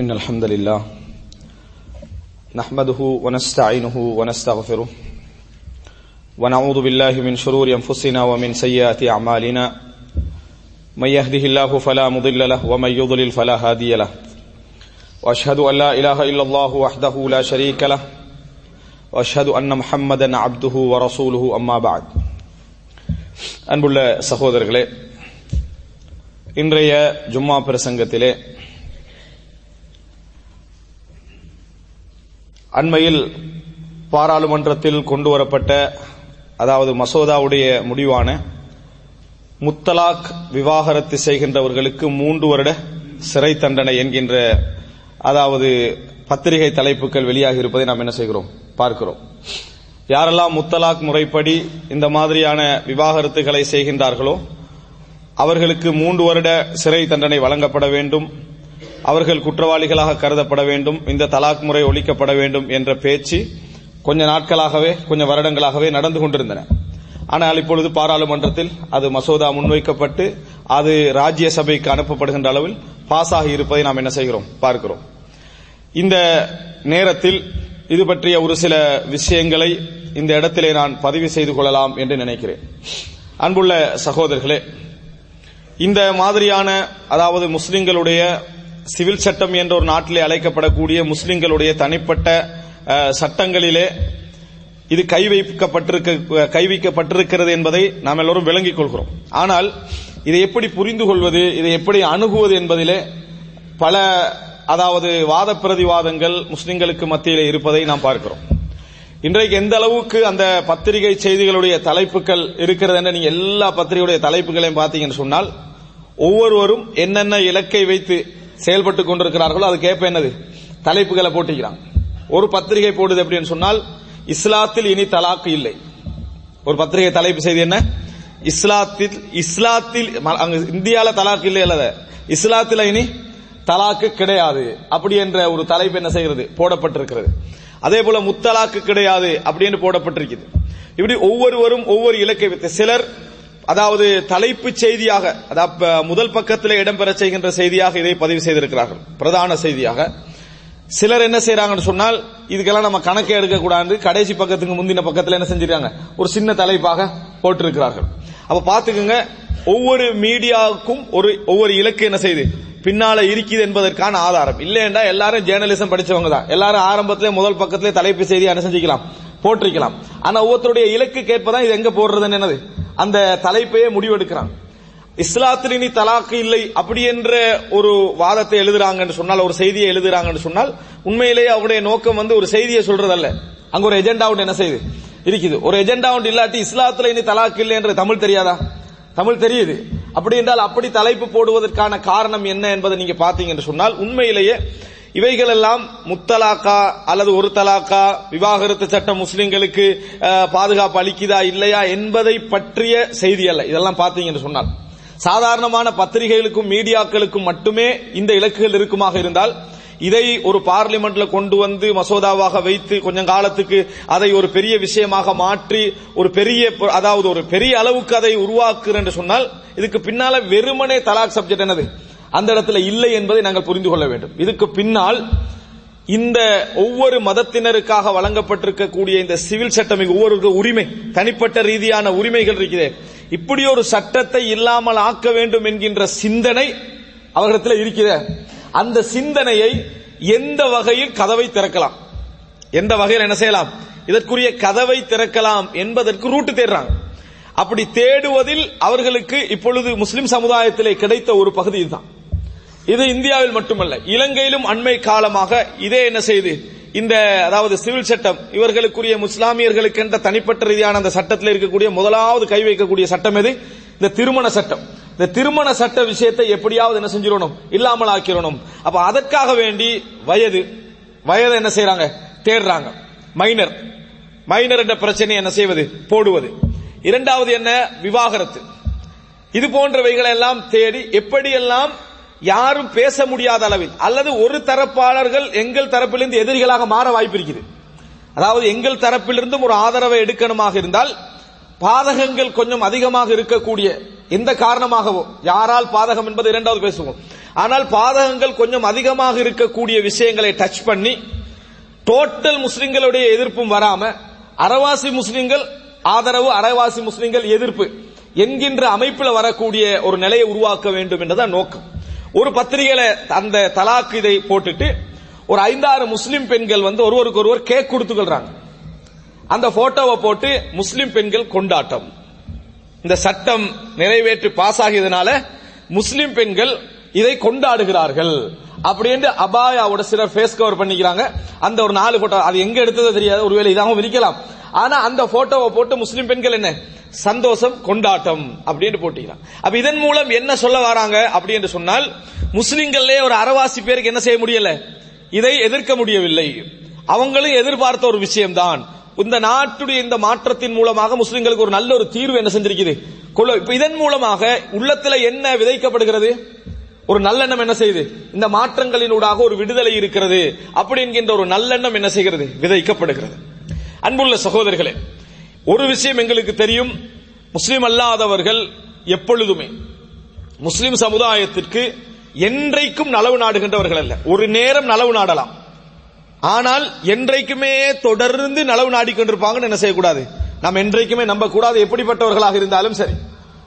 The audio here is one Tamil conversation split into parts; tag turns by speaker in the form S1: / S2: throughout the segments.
S1: إن الحمد لله نحمده ونستعينه ونستغفره ونعوذ بالله من شرور أنفسنا ومن سيئات أعمالنا من يهده الله فلا مضل له ومن يضلل فلا هادي له وأشهد أن لا إله إلا الله وحده لا شريك له وأشهد أن محمدا عبده ورسوله أما بعد. أنبل سخوذر جمعة ஜும்மா பிரசங்கத்திலே அண்மையில் பாராளுமன்றத்தில் கொண்டு வரப்பட்ட அதாவது மசோதாவுடைய முடிவான முத்தலாக் விவாகரத்து செய்கின்றவர்களுக்கு மூன்று வருட சிறை தண்டனை என்கின்ற அதாவது பத்திரிகை தலைப்புகள் வெளியாகி இருப்பதை நாம் என்ன செய்கிறோம்? பார்க்கிறோம். யாரெல்லாம் முத்தலாக் முறைப்படி இந்த மாதிரியான விவாகரத்துகளை செய்கின்றார்களோ அவர்களுக்கு மூன்று வருட சிறை தண்டனை வழங்கப்பட வேண்டும். அவர்கள் குற்றவாளிகளாக கருதப்பட வேண்டும் இந்த தலாக் முறை ஒழிக்கப்பட வேண்டும் என்ற பேச்சு கொஞ்ச நாட்களாகவே கொஞ்சம் வருடங்களாகவே நடந்து கொண்டிருந்தன. ஆனால் இப்பொழுது பாராளுமன்றத்தில் அது மசோதா முன்வைக்கப்பட்டு அது ராஜ்யசபைக்கு அனுப்பப்படுகின்ற அளவில் பாஸ் ஆகி இருப்பதை நாம் என்ன செய்கிறோம்? பார்க்கிறோம். இந்த நேரத்தில் இது பற்றிய ஒரு சில விஷயங்களை இந்த இடத்திலே நான் பதிவு செய்து கொள்ளலாம் என்று நினைக்கிறேன். அன்புள்ள சகோதரர்களே இந்த மாதிரியான அதாவது முஸ்லிம்களுடைய சிவில் சட்டம் என்ற ஒரு நாட்டிலே அழைக்கப்படக்கூடிய முஸ்லிம்களுடைய தனிப்பட்ட சட்டங்களிலே இது கை வைக்கப்பட்டிருக்க கை வைக்கப்பட்டிருக்கிறது என்பதை நாம் எல்லோரும் விளங்கிக் கொள்கிறோம். ஆனால் இதை எப்படி புரிந்து கொள்வது இதை எப்படி அணுகுவது என்பதிலே பல அதாவது வாத பிரதிவாதங்கள் முஸ்லிம்களுக்கு மத்தியிலே இருப்பதை நாம் பார்க்கிறோம். இன்றைக்கு எந்த அளவுக்கு அந்த பத்திரிகை செய்திகளுடைய தலைப்புகள் இருக்கிறது என்று நீங்க எல்லா பத்திரிகையுடைய தலைப்புகளையும் பார்த்தீங்கன்னு சொன்னால் ஒவ்வொருவரும் என்னென்ன இலக்கை வைத்து செயல்பட்டு கொண்டிருக்கிறார்களோ அது கேட்ப என்னது? தலைப்புகளை போட்டிக்கிறான். ஒரு பத்திரிகை போடுது அப்படின்னு சொன்னால் இஸ்லாத்தில் இனி தலாக்கு இல்லை. ஒரு பத்திரிகை தலைப்பு செய்தி என்ன? இஸ்லாத்தில் இஸ்லாத்தில் இந்தியால தலாக்கு இல்லை அல்லத? இஸ்லாத்தில் இனி தலாக்கு கிடையாது. அப்படி என்ற ஒரு தலைப்பு என்ன செய்கிறது? போடப்பட்டிருக்கிறது. அதே போல முத்தலாக்கு கிடையாது அப்படின்னு போடப்பட்டிருக்கிறது இப்படி ஒவ்வொருவரும் ஒவ்வொரு இலக்கை வைத்து சிலர் அதாவது தலைப்பு செய்தியாக அதாவது முதல் பக்கத்தில் இடம்பெற செய்கின்ற செய்தியாக இதை பதிவு செய்திருக்கிறார்கள். பிரதான செய்தியாக. சிலர் என்ன செய்யறாங்கன்னு சொன்னால் இதுக்கெல்லாம் நம்ம கணக்கே எடுக்கக்கூடாது. கடைசி பக்கத்துக்கு முந்தின பக்கத்தில் என்ன செஞ்சிருக்காங்க? ஒரு சின்ன தலைப்பாக போட்டிருக்கிறார்கள். அப்ப பாத்துக்கோங்க ஒவ்வொரு மீடியாவுக்கும் ஒரு ஒவ்வொரு இலக்கு என்ன செய்யுது பின்னால இருக்குது என்பதற்கான ஆதாரம். இல்லையென்றா எல்லாரும் ஜேர்னலிசம் படிச்சவங்க தான். எல்லாரும் ஆரம்பத்திலே முதல் பக்கத்திலே தலைப்பு செய்தி என்ன செஞ்சுக்கலாம் போட்டிருக்கலாம். ஆனா ஒவ்வொருத்தருடைய இலக்கு கேட்பதான் இது எங்க போடுறதுன்னு என்னது? அந்த தலைப்பையே முடிவெடுக்கிறான். இஸ்லாத்திலினி தலாக்கு இல்லை. அப்படி என்ற ஒரு வாதத்தை எழுதுறாங்கன்னு சொன்னால் ஒரு செய்தியை எழுதுறாங்கன்னு சொன்னால் உண்மையிலேயே அவருடைய நோக்கம் வந்து ஒரு செய்தியை சொல்றதல்ல. அங்க ஒரு எஜெண்டா ஒன்று என்ன செய்யுது இருக்குது. ஒரு எஜெண்டா ஒன்று இல்லாட்டி இஸ்லாத்துல இனி தலாக்கு இல்லை என்று தமிழ் தெரியாதா? தமிழ் தெரியுது. அப்படி என்றால் அப்படி தலைப்பு போடுவதற்கான காரணம் என்ன என்பதை நீங்க பாத்தீங்கன்னு சொன்னால் உண்மையிலேயே இவைகள் எல்லாம் முத்தலாக்கா அல்லது ஒரு தலாக்கா? விவாகரத்து சட்டம் முஸ்லிம்களுக்கு பாதுகாப்பு அளிக்குதா இல்லையா என்பதை பற்றிய செய்தி அல்ல. இதெல்லாம் பார்த்தீங்கன்னு சொன்னால். சாதாரணமான பத்திரிகைகளுக்கும் மீடியாக்களுக்கும் மட்டுமே இந்த இலக்குகள் இருக்குமாக இருந்தால் இதை ஒரு பார்லிமெண்ட்ல கொண்டு வந்து மசோதாவாக வைத்து கொஞ்சம் காலத்துக்கு அதை ஒரு பெரிய விஷயமாக மாற்றி ஒரு பெரிய அதாவது ஒரு பெரிய அளவுக்கு அதை உருவாக்குற என்று சொன்னால் இதுக்கு பின்னால வெறுமனே தலாக் சப்ஜெக்ட் என்னது? அந்த இடத்துல இல்லை என்பதை நாங்கள் புரிந்து கொள்ள வேண்டும். இதுக்கு பின்னால் இந்த ஒவ்வொரு மதத்தினருக்காக வழங்கப்பட்டிருக்கக்கூடிய இந்த சிவில் சட்டம் ஒவ்வொரு உரிமை தனிப்பட்ட ரீதியான உரிமைகள் இருக்குது. இப்படி ஒரு சட்டத்தை இல்லாமல் ஆக்க வேண்டும் என்கின்ற சிந்தனை அவர்களிடத்தில் இருக்கிற. அந்த சிந்தனையை எந்த வகையில் கதவை திறக்கலாம்? எந்த வகையில் என்ன செய்யலாம்? இதற்குரிய கதவை திறக்கலாம் என்பதற்கு ரூட்டு தேடுறாங்க. அப்படி தேடுவதில் அவர்களுக்கு இப்பொழுது முஸ்லிம் சமுதாயத்திலே கிடைத்த ஒரு பகுதி இதுதான். இது இந்தியாவில் மட்டுமல்ல இலங்கையிலும் அண்மை காலமாக இதே என்ன செய்து இந்த அதாவது சிவில் சட்டம் இவர்களுக்குரிய முஸ்லாமியர்களுக்கு என்ற தனிப்பட்ட ரீதியான அந்த சட்டத்தில் இருக்கக்கூடிய முதலாவது கை வைக்கக்கூடிய சட்டம் எது? இந்த திருமண சட்டம். இந்த திருமண சட்ட விஷயத்தை எப்படியாவது என்ன செஞ்சிடணும்? இல்லாமல் ஆக்கிடணும். அப்ப அதற்காக வேண்டி வயது வயதை என்ன செய்யறாங்க தேடுறாங்க. மைனர் மைனர் என்ற பிரச்சனை என்ன செய்வது? போடுவது. இரண்டாவது என்ன? விவாகரத்து. இது போன்றவைகளை எல்லாம் தேடி எப்படியெல்லாம் யாரும் பேச முடியாத அளவில் அல்லது ஒரு தரப்பாளர்கள் எங்கள் தரப்பிலிருந்து எதிரிகளாக மாற வாய்ப்பு இருக்குது. அதாவது எங்கள் தரப்பிலிருந்தும் ஒரு ஆதரவை எடுக்கணுமாக இருந்தால் பாதகங்கள் கொஞ்சம் அதிகமாக இருக்கக்கூடிய எந்த காரணமாகவோ யாரால் பாதகம் என்பது இரண்டாவது பேசுவோம். ஆனால் பாதகங்கள் கொஞ்சம் அதிகமாக இருக்கக்கூடிய விஷயங்களை டச் பண்ணி டோட்டல் முஸ்லிம்களுடைய எதிர்ப்பும் வராம அறவாசி முஸ்லிம்கள் ஆதரவு அரைவாசி முஸ்லிம்கள் எதிர்ப்பு என்கின்ற அமைப்பில் வரக்கூடிய ஒரு நிலையை உருவாக்க வேண்டும் என்றதான் நோக்கம். ஒரு பத்திரிகையில அந்த தலாக்கு இதை போட்டுட்டு ஒரு ஐந்தாறு முஸ்லிம் பெண்கள் வந்து ஒருவருக்கு ஒருவர் கேக் கொடுத்துக்கிறாங்க அந்த போட்டோவை போட்டு முஸ்லிம் பெண்கள் கொண்டாட்டம். இந்த சட்டம் நிறைவேற்றி பாஸ் ஆகியதுனால முஸ்லிம் பெண்கள் இதை கொண்டாடுகிறார்கள் அப்படின்னு அபாயாவோட சிலர் ஃபேஸ் கவர் பண்ணிக்கிறாங்க. அந்த ஒரு நாலு போட்டோ அது எங்க எடுத்ததோ தெரியாது. ஒருவேளை இதாகவும் விரிக்கலாம். ஆனா அந்த போட்டோவை போட்டு முஸ்லிம் பெண்கள் என்ன? சந்தோஷம் கொண்டாட்டம் அப்படின்னு போட்டிக்கலாம். அப்ப இதன் மூலம் என்ன சொல்ல வராங்க அப்படி என்று சொன்னால் முஸ்லிம்களே ஒரு அறவாசி பேருக்கு என்ன செய்ய முடியல? இதை எதிர்க்க முடியவில்லை. அவங்களும் எதிர்பார்த்த ஒரு விஷயம்தான். இந்த நாட்டுடைய இந்த மாற்றத்தின் மூலமாக முஸ்லிம்களுக்கு ஒரு நல்ல ஒரு தீர்வு என்ன செஞ்சிருக்குது? இப்ப இதன் மூலமாக உள்ளத்துல என்ன விதைக்கப்படுகிறது? ஒரு நல்லெண்ணம் என்ன செய்யுது? இந்த மாற்றங்களினூடாக ஒரு விடுதலை இருக்கிறது அப்படி என்கின்ற ஒரு நல்லெண்ணம் என்ன செய்கிறது? விதைக்கப்படுகிறது. அன்புள்ள சகோதரர்களே ஒரு விஷயம் எங்களுக்கு தெரியும். முஸ்லீம் அல்லாதவர்கள் எப்பொழுதுமே முஸ்லிம் சமுதாயத்திற்கு என்றைக்கும் நலவு நாடுகின்றவர்கள் அல்ல. ஒரு நேரம் நலவு நாடலாம். ஆனால் என்றைக்குமே தொடர்ந்து நலவு நாடிக்கொண்டிருப்பாங்கன்னு என்ன செய்யக்கூடாது? நாம் என்றைக்குமே நம்பக்கூடாது. எப்படிப்பட்டவர்களாக இருந்தாலும் சரி.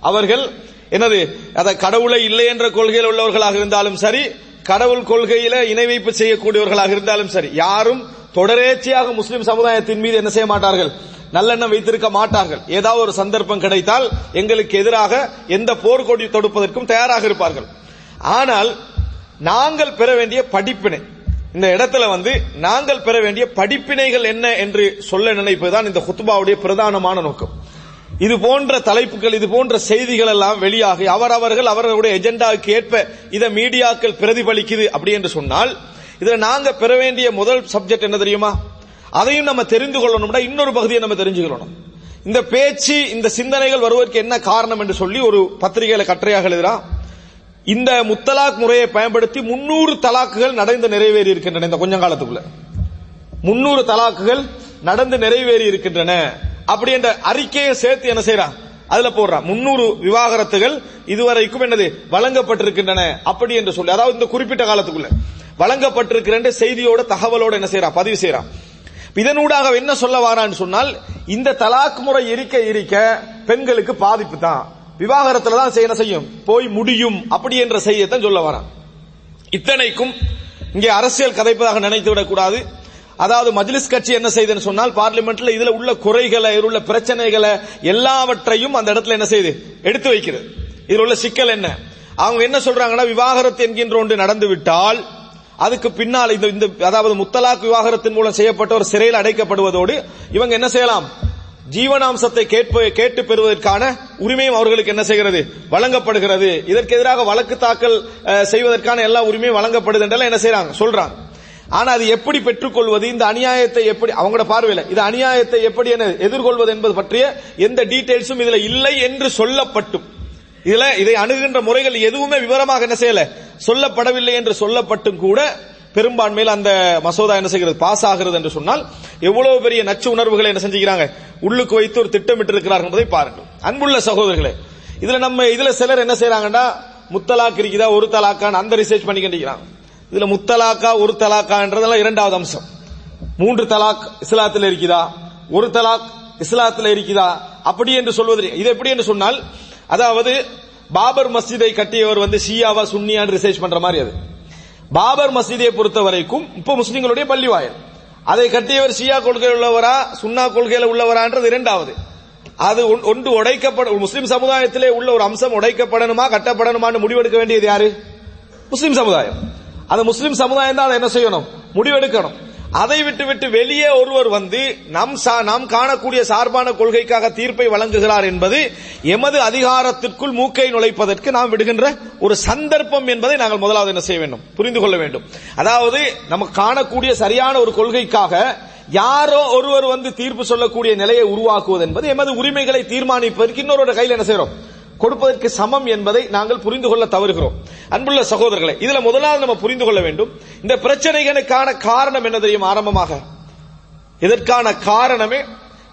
S1: அவர்கள் என்னது? அத கடவுளை இல்லை என்ற கொள்கையில் உள்ளவர்களாக இருந்தாலும் சரி கடவுள் கொள்கையில இணை வைப்பு செய்யக்கூடியவர்களாக இருந்தாலும் சரி யாரும் தொடரேச்சியாக முஸ்லிம் சமுதாயத்தின் மீது என்ன செய்ய மாட்டார்கள்? நல்லெண்ணம் வைத்திருக்க மாட்டார்கள். ஏதாவது ஒரு சந்தர்ப்பம் கிடைத்தால் எங்களுக்கு எதிராக எந்த போர்க்கொடி தொடுப்பதற்கும் தயாராக இருப்பார்கள். ஆனால் நாங்கள் பெற வேண்டிய படிப்பினை இந்த இடத்துல வந்து நாங்கள் பெற வேண்டிய படிப்பினைகள் என்ன என்று சொல்ல நினைப்பதுதான் இந்த குத்துபாவுடைய பிரதானமான நோக்கம். இது போன்ற தலைப்புகள் இது போன்ற செய்திகள் எல்லாம் வெளியாகி அவரவர்கள் அவர்களுடைய எஜெண்டாவுக்கு ஏற்ப இதை மீடியாக்கள் பிரதிபலிக்குது அப்படி என்று சொன்னால் இதுல நாங்க பெற வேண்டிய முதல் சப்ஜெக்ட் என்ன தெரியுமா? அதையும் நம்ம தெரிந்து கொள்ளணும்னா இன்னொரு பகுதியை நம்ம தெரிஞ்சுக்கணும். இந்த பேச்சு இந்த சிந்தனைகள் வருவதற்கு என்ன காரணம் என்று சொல்லி ஒரு பத்திரிகையில கட்டுரையாக எழுதுறான் இந்த முத்தலாக் முறையை பயன்படுத்தி முன்னூறு தலாக்குகள் நடந்து நிறைவேறி இருக்கின்றன இந்த கொஞ்ச காலத்துக்குள்ள. முன்னூறு தலாக்குகள் நடந்து நிறைவேறி இருக்கின்றன. அப்படி என்ற அறிக்கையை சேர்த்து என்ன செய்யறான் அதுல போடுறான் முன்னூறு விவாகரத்துகள் இதுவரைக்கும் என்னது? வழங்கப்பட்டிருக்கின்றன. அப்படி என்று சொல்லி. அதாவது இந்த குறிப்பிட்ட காலத்துக்குள்ள. வழங்கப்பட்டிருக்கிற செய்தியோட தகவலோட என்ன செய்யறான் பதிவு செய்யறான் இதனூடாக என்ன சொல்ல வாரான்னு சொன்னால் இந்த தலாக் முறை இருக்க இருக்க பெண்களுக்கு பாதிப்பு தான். விவாகரத்துல தான் செய்ய செய்யும்? போய் முடியும். அப்படி என்ற செய்தியத்தான் சொல்ல வரான். இத்தனைக்கும் இங்கே அரசியல் கதைப்பதாக நினைத்து விடக்கூடாது. அதாவது மஜ்லிஸ் கட்சி என்ன செய்யுதுன்னு சொன்னால் பார்லிமெண்ட்ல இதுல உள்ள குறைகளை உள்ள பிரச்சனைகளை எல்லாவற்றையும் அந்த இடத்துல என்ன செய்யுது எடுத்து வைக்கிறது. இதில் உள்ள சிக்கல் என்ன? அவங்க என்ன சொல்றாங்கன்னா விவாகரத்து என்கின்ற ஒன்று நடந்துவிட்டால் அதுக்கு பின்னால் இந்த இந்த அதாவது முத்தலாக் விவாகரத்தின் மூலம் செய்யப்பட்ட ஒரு சிறையில் அடைக்கப்படுவதோடு இவங்க என்ன செய்யலாம்? ஜீவனாம்சத்தை கேட்ப கேட்டு பெறுவதற்கான உரிமையும் அவர்களுக்கு என்ன செய்கிறது? வழங்கப்படுகிறது. இதற்கு எதிராக வழக்கு தாக்கல் செய்வதற்கான எல்லா உரிமையும் வழங்கப்படுது என்றெல்லாம் என்ன செய்யறாங்க? சொல்றாங்க. ஆனா அது எப்படி பெற்றுக்கொள்வது? இந்த அநியாயத்தை எப்படி அவங்களோட பார்வையில இது அநியாயத்தை எப்படி என்ன எதிர்கொள்வது என்பது பற்றிய எந்த டீடைல்ஸும் இதுல இல்லை என்று சொல்லப்பட்டும். இதுல இதை அணுகின்ற முறைகள் எதுவுமே விவரமாக என்ன செய்யல? சொல்லப்படவில்லை என்று சொல்லப்பட்டும் கூட பெரும்பான்மையில் அந்த மசோதா என்ன செய்கிறது? பாஸ் ஆகிறது என்று சொன்னால் எவ்வளவு பெரிய நச்சு உணர்வுகளை என்ன செஞ்சுக்கிறாங்க? உள்ளுக்கு வைத்து ஒரு திட்டமிட்டு இருக்கிறார்கள் என்பதை பாருங்கள். அன்புள்ள சகோதரர்களே இதுல நம்ம இதுல சிலர் என்ன செய்யறாங்கன்னா முத்தலாக் இருக்குதா ஒரு தலாக்கான்னு அந்த ரிசர்ச் பண்ணிக்கிட்டு இதுல முத்தலாக்கா ஒரு தலாக்கான்றதெல்லாம் இரண்டாவது அம்சம். மூன்று தலாக் இஸ்லாத்தில் இருக்குதா? ஒரு தலாக் இஸ்லாத்தில் இருக்குதா? அப்படி என்று சொல்வது இது எப்படி என்று சொன்னால் அதாவது பாபர் மஸ்ஜிதை கட்டியவர் வந்து ஷியாவா சுன்னியான்னு ரிசர்ச் பண்ற மாதிரி அது. பாபர் மசீதியை பொறுத்த வரைக்கும் இப்ப முஸ்லிம்களுடைய பள்ளி வாயல். அதை கட்டியவர் ஷியா கொள்கை உள்ளவரா சுன்னா கொள்கையில உள்ளவரான்றது இரண்டாவது. அது ஒன்- ஒன்று உடைக்கப்பட முஸ்லிம் சமுதாயத்திலே உள்ள ஒரு அம்சம் உடைக்கப்படணுமா கட்டப்படணுமான்னு முடிவெடுக்க வேண்டியது யாரு? முஸ்லிம் சமுதாயம். அந்த முஸ்லிம் சமுதாயம் தான் அதை என்ன செய்யணும்? முடிவெடுக்கணும். அதை விட்டுவிட்டு வெளியே ஒருவர் வந்து நம் சா- நாம் காணக்கூடிய சார்பான கொள்கைக்காக தீர்ப்பை வழங்குகிறார் என்பது எமது அதிகாரத்திற்குள் மூக்கை நுழைப்பதற்கு நாம் விடுகின்ற ஒரு சந்தர்ப்பம் என்பதை நாங்கள் முதலாவது என்ன செய்ய வேண்டும்? புரிந்து கொள்ள வேண்டும். அதாவது நமக்கு காணக்கூடிய சரியான ஒரு கொள்கைக்காக யாரோ ஒருவர் வந்து தீர்ப்பு சொல்லக்கூடிய நிலையை உருவாக்குவது என்பது எமது உரிமைகளை தீர்மானிப்பதற்கு இன்னொரு கையில் என்ன செய்யறோம் கொடுப்பதற்கு சமம் என்பதை நாங்கள் புரிந்து கொள்ள தவறுகிறோம். அன்புள்ள சகோதரர்களை இதுல முதலாவது நம்ம புரிந்து கொள்ள வேண்டும். இந்த பிரச்சனைகளுக்கான காரணம் என்ன தெரியும் ஆரம்பமாக? இதற்கான காரணமே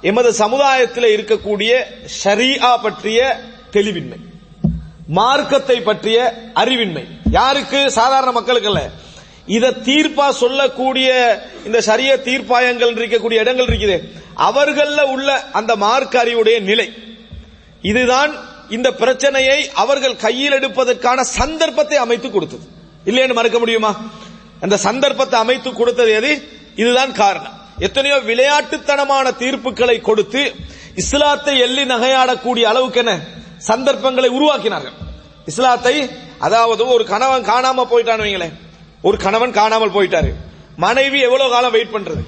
S1: எமது சமுதாயத்தில் இருக்கக்கூடிய ஷரியா பற்றிய தெளிவின்மை. மார்க்கத்தை பற்றிய அறிவின்மை. யாருக்கு? சாதாரண மக்களுக்கு அல்ல இத தீர்ப்பா சொல்லக்கூடிய இந்த சரிய தீர்ப்பாயங்கள் இருக்கக்கூடிய இடங்கள் இருக்குது. அவர்கள உள்ள அந்த மார்க்க அறிவுடைய நிலை. இதுதான் இந்த பிரச்சனையை அவர்கள் கையில் எடுப்பதற்கான சந்தர்ப்பத்தை அமைத்து கொடுத்தது. இல்லைன்னு மறக்க முடியுமா? அந்த சந்தர்ப்பத்தை அமைத்து கொடுத்தது எது? இதுதான் காரணம். எத்தனையோ விளையாட்டுத்தனமான தீர்ப்புகளை கொடுத்து இஸ்லாத்தை எள்ளி நகையாடக்கூடிய அளவுக்கு என்ன? சந்தர்ப்பங்களை உருவாக்கினார்கள். இஸ்லாத்தை அதாவது ஒரு கணவன் காணாம போயிட்டான்னு வைங்களேன். ஒரு கணவன் காணாமல் போயிட்டாரு. மனைவி எவ்வளவு காலம் வெயிட் பண்றது?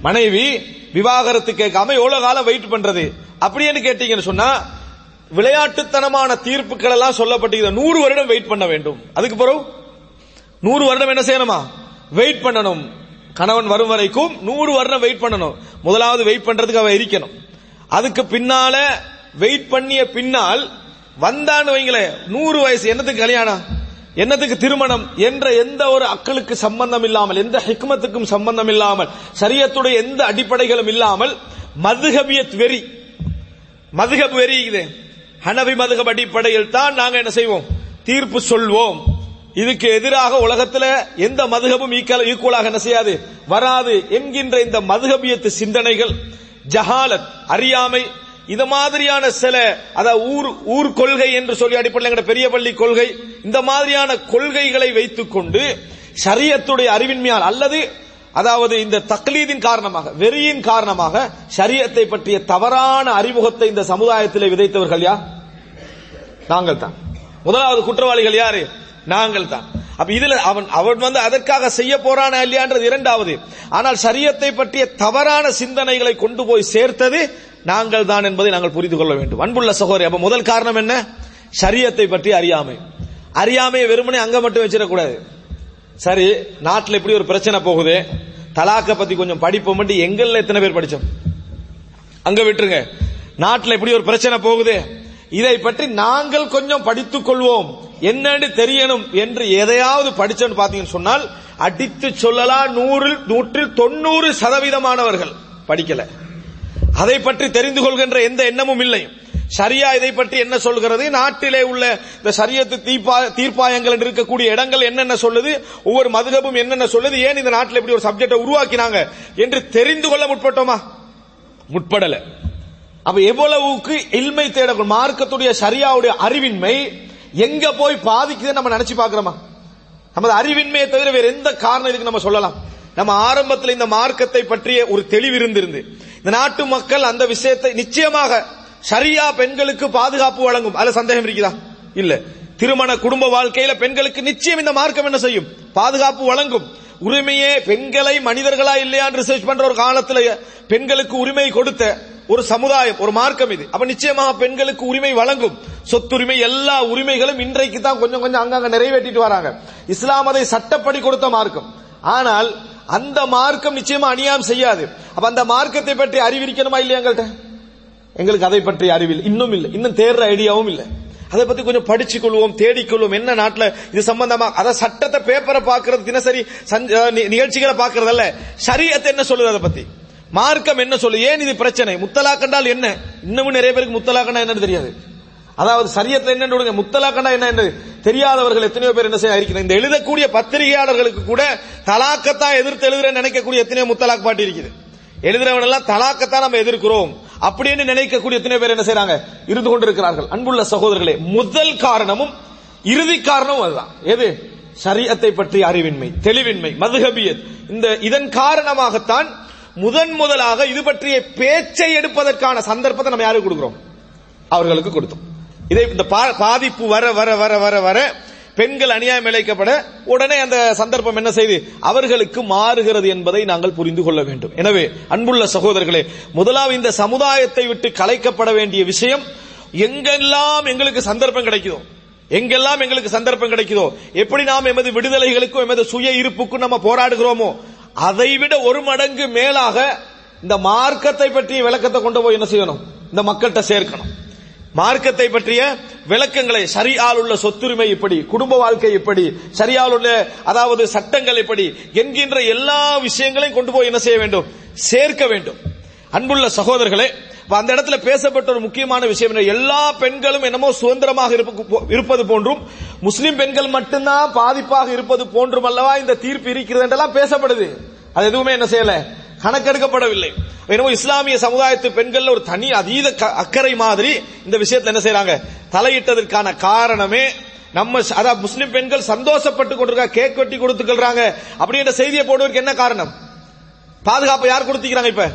S1: மனைவி விவாகரத்து கேட்காம எவ்வளவு காலம் வெயிட் பண்றது? அப்படின்னு கேட்டீங்கன்னு சொன்னா விளையாட்டுத்தனமான தீர்ப்புகள் எல்லாம் சொல்லப்பட்டிருக்கிறது நூறு வருடம் வெயிட் பண்ண வேண்டும். அதுக்கு பிறகு நூறு வருடம் என்ன செய்யணுமா? வெயிட் பண்ணணும். கணவன் வரும் வரைக்கும் நூறு வருடம் வெயிட் பண்ணணும். முதலாவது வெயிட் பண்றதுக்கு அவ இருக்கணும். அதுக்கு பின்னால வெயிட் பண்ணிய பின்னால் வந்தான்னு வைங்களேன் நூறு வயசு என்னத்துக்கு கல்யாணம்? என்னத்துக்கு திருமணம்? என்ற எந்த ஒரு அக்களுக்கு சம்பந்தம் இல்லாமல் எந்த ஹிக்மத்துக்கும் சம்பந்தம் இல்லாமல் சரியத்துடைய எந்த அடிப்படைகளும் இல்லாமல் மதுகபியத் வெறி மதுகப் வெறி ஹனவி மதுகப் அடிப்படையில் தான் நாங்க என்ன செய்வோம் தீர்ப்பு சொல்வோம். இதுக்கு எதிராக உலகத்தில் எந்த மதுகபும் ஈக்குவலாக என்ன செய்யாது? வராது என்கின்ற இந்த மதுகபியத்து சிந்தனைகள் ஜஹாலத் அறியாமை இந்த மாதிரியான சில அதாவது ஊர் ஊர் கொள்கை என்று சொல்லி அடிப்படையில் பெரிய பள்ளி கொள்கை இந்த மாதிரியான கொள்கைகளை வைத்துக் கொண்டு அறிவின்மையால் அல்லது அதாவது இந்த தக்லீதின் காரணமாக வெறியின் காரணமாக சரியத்தை பற்றிய தவறான அறிமுகத்தை இந்த சமுதாயத்தில் விதைத்தவர்கள் யார்? நாங்கள் தான். முதலாவது குற்றவாளிகள் யாரு? நாங்கள் தான். அப்ப இதுல அவன் அவன் வந்து அதற்காக செய்ய போறான இல்லையான்றது இரண்டாவது. ஆனால் சரியத்தை பற்றிய தவறான சிந்தனைகளை கொண்டு போய் சேர்த்தது நாங்கள் தான் என்பதை நாங்கள் புரிந்து கொள்ள வேண்டும். அன்புள்ள சகோதரி அப்ப முதல் காரணம் என்ன? சரியத்தை பற்றி அறியாமை. அறியாமையை வெறுமனே அங்க மட்டும் வச்சிடக்கூடாது. சரி நாட்டில் இப்படி ஒரு பிரச்சனை போகுது. தலாக்க பத்தி கொஞ்சம் படிப்போம் மட்டும். எங்கள்ல எத்தனை பேர் படிச்சோம்? அங்க விட்டுருங்க. நாட்டில் எப்படி ஒரு பிரச்சனை போகுது. இதை பற்றி நாங்கள் கொஞ்சம் படித்துக் கொள்வோம். என்னன்னு தெரியணும் என்று எதையாவது படிச்சோன்னு பாத்தீங்கன்னு சொன்னால் அடித்து சொல்லலாம் நூறில் நூற்றில் தொண்ணூறு சதவீதமானவர்கள் படிக்கல. அதை பற்றி தெரிந்து கொள்கின்ற எந்த எண்ணமும் இல்லை. சரியா இதை பற்றி என்ன சொல்கிறது? நாட்டிலே உள்ள இந்த சரியத்து தீர்ப்பா தீர்ப்பாயங்கள் இருக்கக்கூடிய இடங்கள் என்னென்ன சொல்லுது? ஒவ்வொரு மதுகபும் என்னென்ன சொல்லுது? ஏன் இந்த நாட்டில் இப்படி ஒரு சப்ஜெக்டை உருவாக்கினாங்க? என்று தெரிந்து கொள்ள முற்பட்டோமா? முற்படல. அப்ப எவ்வளவுக்கு இல்மை தேட மார்க்கத்துடைய சரியாவுடைய அறிவின்மை எங்க போய் பாதிக்குதுன்னு நம்ம நினைச்சு பாக்குறோமா நமது அறிவின்மையை தவிர வேற எந்த காரணம் இதுக்கு நம்ம சொல்லலாம்? நம்ம ஆரம்பத்தில் இந்த மார்க்கத்தை பற்றிய ஒரு தெளிவு இருந்திருந்து இந்த நாட்டு மக்கள் அந்த விஷயத்தை நிச்சயமாக சரியா பெண்களுக்கு பாதுகாப்பு வழங்கும். அதுல சந்தேகம் இருக்குதா? இல்ல. திருமண குடும்ப வாழ்க்கையில பெண்களுக்கு நிச்சயம் இந்த மார்க்கம் என்ன செய்யும்? பாதுகாப்பு வழங்கும். உரிமையே பெண்களை மனிதர்களா இல்லையான்னு ரிசர்ச் பண்ற ஒரு காலத்துல பெண்களுக்கு உரிமை கொடுத்த ஒரு சமுதாயம் ஒரு மார்க்கம் இது. அப்ப நிச்சயமாக பெண்களுக்கு உரிமை வழங்கும். சொத்துரிமை எல்லா உரிமைகளும் இன்றைக்கு தான் கொஞ்சம் கொஞ்சம் அங்கங்க நிறைவேற்றிட்டு வராங்க. இஸ்லாம் அதை சட்டப்படி கொடுத்த மார்க்கம். ஆனால் அந்த மார்க்கம் நிச்சயமா அநியாயம் செய்யாது. அப்ப அந்த மார்க்கத்தை பற்றி அறிவிக்கணுமா இல்லையா எங்கள்கிட்ட எங்களுக்கு அதை பற்றி அறிவில் இன்னும் இல்லை. இன்னும் தேர்ற ஐடியாவும் இல்லை. அதை பத்தி கொஞ்சம் படிச்சுக் கொள்வோம் தேடிக்கொள்வோம். என்ன நாட்டுல இது சம்பந்தமா? அத சட்டத்தை பேப்பரை பாக்குறது தினசரி நிகழ்ச்சிகளை பாக்குறதல்ல சரியத்தை என்ன சொல்லுது அதை பத்தி? மார்க்கம் என்ன சொல்லு ஏன் இது பிரச்சனை? முத்தலாக்கண்டால் என்ன? இன்னமும் நிறைய பேருக்கு முத்தலாக்கண்டா என்னன்னு தெரியாது. அதாவது சரியத்தை என்னன்னு விடுங்க. முத்தலாக்கண்டா என்ன என்று தெரியாதவர்கள் எத்தனையோ பேர் என்ன செய்ய இருக்கிறாங்க இந்த எழுதக்கூடிய பத்திரிகையாளர்களுக்கு கூட தலாக்கத்தான் எதிர்த்து எழுதுற நினைக்கக்கூடிய எத்தனையோ முத்தலாக் பாட்டி இருக்குது. எழுதுறவன் எல்லாம் தலாக்கத்தான் நம்ம எதிர்க்கிறோம். அப்படின்னு நினைக்கக்கூடிய எத்தனை பேர் என்ன செய்யறாங்க இருந்து கொண்டிருக்கிறார்கள். அன்புள்ள சகோதரர்களே முதல் காரணமும் இறுதி காரணமும் அதுதான். எது? சரியத்தை பற்றி அறிவின்மை தெளிவின்மை மதுகபியத் இந்த இதன் காரணமாகத்தான் முதன் முதலாக இது பற்றிய பேச்சை எடுப்பதற்கான சந்தர்ப்பத்தை நம்ம யாருக்கு கொடுக்கிறோம்? அவர்களுக்கு கொடுத்தோம். இதை இந்த பாதிப்பு வர வர வர வர வர பெண்கள் அநியாயம் இழைக்கப்பட உடனே அந்த சந்தர்ப்பம் என்ன செய்து அவர்களுக்கு மாறுகிறது என்பதை நாங்கள் புரிந்து கொள்ள வேண்டும். எனவே அன்புள்ள சகோதரர்களே முதலாவது இந்த சமுதாயத்தை விட்டு கலைக்கப்பட வேண்டிய விஷயம் எங்கெல்லாம் எங்களுக்கு சந்தர்ப்பம் கிடைக்குதோ எங்கெல்லாம் எங்களுக்கு சந்தர்ப்பம் கிடைக்குதோ எப்படி நாம் எமது விடுதலைகளுக்கும் எமது சுய இருப்புக்கும் நம்ம போராடுகிறோமோ அதை விட ஒரு மடங்கு மேலாக இந்த மார்க்கத்தை பற்றிய விளக்கத்தை கொண்டு போய் என்ன செய்யணும்? இந்த மக்கள்கிட்ட சேர்க்கணும். மார்க்கத்தை பற்றிய விளக்கங்களை சரியால் உள்ள சொத்துரிமை இப்படி குடும்ப வாழ்க்கை இப்படி சரியால் உள்ள அதாவது சட்டங்கள் இப்படி என்கின்ற எல்லா விஷயங்களையும் கொண்டு போய் என்ன செய்ய வேண்டும்? சேர்க்க வேண்டும். அன்புள்ள சகோதரர்களே அந்த இடத்துல பேசப்பட்ட ஒரு முக்கியமான விஷயம் என்ன? எல்லா பெண்களும் என்னமோ சுதந்திரமாக இருப்பது போன்றும் முஸ்லிம் பெண்கள் மட்டும்தான் பாதிப்பாக இருப்பது போன்றும் அல்லவா இந்த தீர்ப்பு இருக்கிறது என்றெல்லாம் பேசப்படுது. அது எதுவுமே என்ன செய்யல? கணக்கெடுக்கப்படவில்லை. எனவே இஸ்லாமிய சமுதாயத்து பெண்கள் ஒரு தனி அதீத க- அக்கறை மாதிரி இந்த விஷயத்துல என்ன செய்யறாங்க தலையிட்டதற்கான காரணமே நம்ம அதாவது முஸ்லிம் பெண்கள் சந்தோஷப்பட்டு கொண்டிருக்க கேக் வெட்டி கொடுத்துக்கிறாங்க அப்படின்ற செய்தியை போடுவதற்கு என்ன காரணம்? பாதுகாப்பை யார் கொடுத்துக்கிறாங்க இப்ப?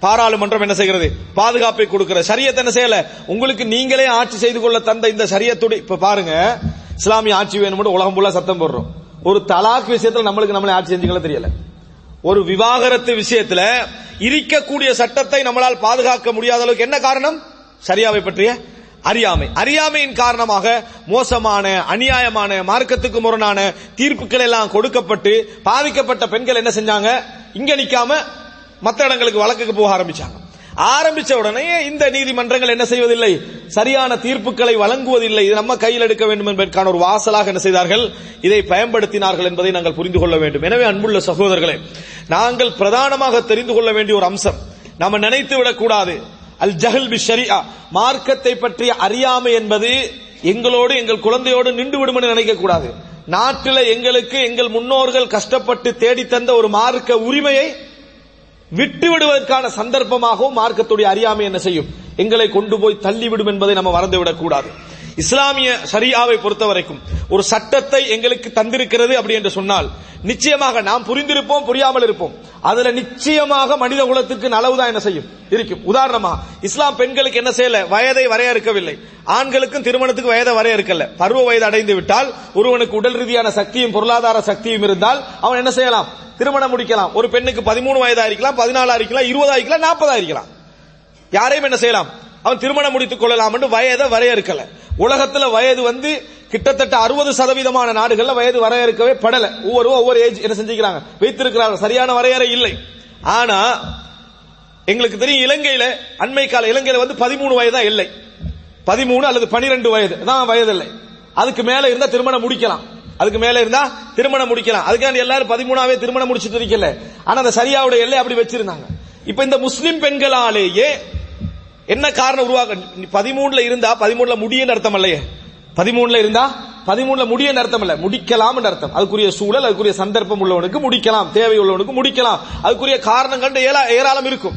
S1: பாராளுமன்றம் என்ன செய்கிறது? பாதுகாப்பை கொடுக்கிற சரியத்தை என்ன செய்யல? உங்களுக்கு நீங்களே ஆட்சி செய்து கொள்ள தந்த இந்த சரியத்துடைய இப்ப பாருங்க இஸ்லாமிய ஆட்சி வேணும்னு உலகம் ஃபுல்லா சத்தம் போடுறோம். ஒரு தலாக் விஷயத்துல நம்மளுக்கு நம்மளே ஆட்சி செஞ்சுக்கலாம் தெரியல. ஒரு விவாகரத்து விஷயத்துல இருக்கக்கூடிய சட்டத்தை நம்மளால் பாதுகாக்க முடியாத அளவுக்கு என்ன காரணம்? சரியாவை பற்றிய அறியாமை. அறியாமையின் காரணமாக மோசமான அநியாயமான மார்க்கத்துக்கு முரணான தீர்ப்புகள் எல்லாம் கொடுக்கப்பட்டு பாதிக்கப்பட்ட பெண்கள் என்ன செஞ்சாங்க? இங்க நிக்காம மற்ற இடங்களுக்கு வழக்குக்கு போக ஆரம்பிச்சாங்க. ஆரம்பிச்ச உடனே இந்த நீதிமன்றங்கள் என்ன செய்வதில்லை? சரியான தீர்ப்புகளை வழங்குவதில்லை. இது நம்ம கையில் எடுக்க வேண்டும் என்பதற்கான ஒரு வாசலாக என்ன செய்தார்கள்? இதை பயன்படுத்தினார்கள் என்பதை நாங்கள் புரிந்து கொள்ள வேண்டும். எனவே அன்புள்ள சகோதரர்களே நாங்கள் பிரதானமாக தெரிந்து கொள்ள வேண்டிய ஒரு அம்சம். நம்ம நினைத்து விடக்கூடாது அல் ஜஹல் பி ஷரியா மார்க்கத்தை பற்றிய அறியாமை என்பது எங்களோடு எங்கள் குழந்தையோடு நின்று விடும் என்று நினைக்க கூடாது. நாட்டில் எங்களுக்கு எங்கள் முன்னோர்கள் கஷ்டப்பட்டு தேடித்தந்த ஒரு மார்க்க உரிமையை விட்டு விடுவதற்கான சந்தர்ப்பமாகவும் மார்க்கத்துடைய அறியாமை என்ன செய்யும்? எங்களை கொண்டு போய் தள்ளிவிடும் என்பதை நம்ம மறந்துவிடக் கூடாது இஸ்லாமிய சரியாவை பொறுத்த வரைக்கும் ஒரு சட்டத்தை எங்களுக்கு தந்திருக்கிறது அப்படி என்று சொன்னால் நிச்சயமாக நாம் புரிந்திருப்போம் புரியாமல் இருப்போம். அதுல நிச்சயமாக மனித குலத்திற்கு நலவுதான் என்ன செய்யும்? இருக்கும். உதாரணமா இஸ்லாம் பெண்களுக்கு என்ன செய்யல? வயதை வரையறுக்கவில்லை. ஆண்களுக்கும் திருமணத்துக்கு வயதை வரையறுக்கல. பருவ வயது அடைந்து விட்டால் ஒருவனுக்கு உடல் ரீதியான சக்தியும் பொருளாதார சக்தியும் இருந்தால் அவன் என்ன செய்யலாம்? திருமணம் முடிக்கலாம். ஒரு பெண்ணுக்கு பதிமூணு வயதா இருக்கலாம் பதினாலா இருக்கலாம் இருபதா இருக்கலாம் நாற்பதா இருக்கலாம் யாரையும் என்ன செய்யலாம்? அவன் திருமணம் முடித்துக் கொள்ளலாம் என்று வயதை வரையறுக்கல. உலகத்துல வயது வந்து கிட்டத்தட்ட அறுபது சதவீதமான நாடுகள்ல வயது வரையறுக்கவே படல. ஒவ்வொரு ஒவ்வொரு ஏஜ் என்ன செஞ்சுக்கிறாங்க? வைத்திருக்கிறார்கள். சரியான வரையறை இல்லை. ஆனா எங்களுக்கு தெரியும் இலங்கையில அண்மை கால இலங்கையில வந்து பதிமூணு வயது தான் இல்லை. பதிமூணு அல்லது பனிரெண்டு வயது. தான் வயது இல்லை. அதுக்கு மேல இருந்தா திருமணம் முடிக்கலாம். அதுக்கு மேல இருந்தா திருமணம் முடிக்கலாம். அதுக்காண்டி எல்லாரும் பதிமூணாவே திருமணம் முடிச்சிட்டு இருக்கல. ஆனா அந்த சரியாவுடைய எல்லை அப்படி வச்சிருந்தாங்க. இப்ப இந்த முஸ்லிம் பெண்களாலேயே என்ன காரணம் உருவாக்க பதிமூணுல இருந்தா பதிமூணுல முடியன்னு அர்த்தம் இல்லையே. பதிமூணுல இருந்தா பதிமூணுல முடியன்னு அர்த்தம் இல்ல. முடிக்கலாம் அர்த்தம். அதுக்குரிய சூழல் அதுக்குரிய சந்தர்ப்பம் உள்ளவனுக்கு முடிக்கலாம். தேவை உள்ளவனுக்கு முடிக்கலாம். அதுக்குரிய காரணங்கள் ஏராளம் இருக்கும்.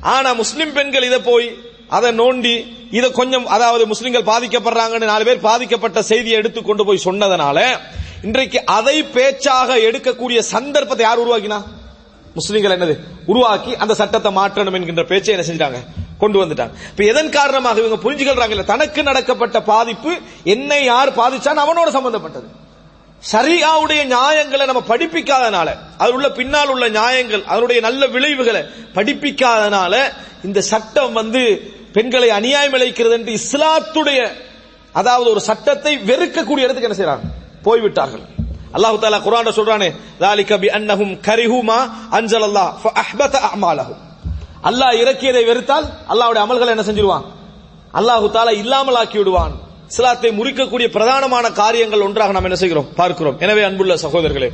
S1: ஆனா முஸ்லிம் பெண்கள் இதை போய் அதை நோண்டி இதை கொஞ்சம் அதாவது முஸ்லிம்கள் பாதிக்கப்படுறாங்கன்னு நாலு பேர் பாதிக்கப்பட்ட செய்தியை எடுத்து கொண்டு போய் சொன்னதனால இன்றைக்கு அதை பேச்சாக எடுக்கக்கூடிய சந்தர்ப்பத்தை யார் உருவாக்கினா? முஸ்லிம்கள் என்னது? உருவாக்கி அந்த சட்டத்தை மாற்றணும் என்கின்ற பேச்சை என்ன செஞ்சாங்க கொண்டு வந்துட்டாங்க. இப்ப எதன் காரணமாக இவங்க புரிஞ்சுக்கிறாங்க தனக்கு நடக்கப்பட்ட பாதிப்பு என்னை யார் பாதிச்சான் அவனோட சம்பந்தப்பட்டது. சரியாவுடைய நியாயங்களை நம்ம படிப்பிக்காதனால அது உள்ள பின்னால் உள்ள நியாயங்கள் அதனுடைய நல்ல விளைவுகளை படிப்பிக்காதனால இந்த சட்டம் வந்து பெண்களை அநியாயம் இழைக்கிறது என்று இஸ்லாத்துடைய அதாவது ஒரு சட்டத்தை வெறுக்கக்கூடிய இடத்துக்கு என்ன செய்யறாங்க போய்விட்டார்கள். அல்லாஹு தாலா குரான் சொல்றானே தாலிகபி அன்னஹும் கரிஹுமா அஞ்சல் அல்லாஹ் ஃபஅஹ்பத அமாலஹும் அல்லாஹ் இறக்கியதை வெறுத்தால் அல்லாவுடைய அமல்களை என்ன செஞ்சிருவான்? அல்லாஹு தாலா இல்லாமல் ஆக்கி விடுவான் இஸ்லாத்தை முறிக்கக்கூடிய பிரதானமான காரியங்கள் ஒன்றாக நாம் என்ன செய்கிறோம்? பார்க்கிறோம். எனவே அன்புள்ள சகோதரர்களே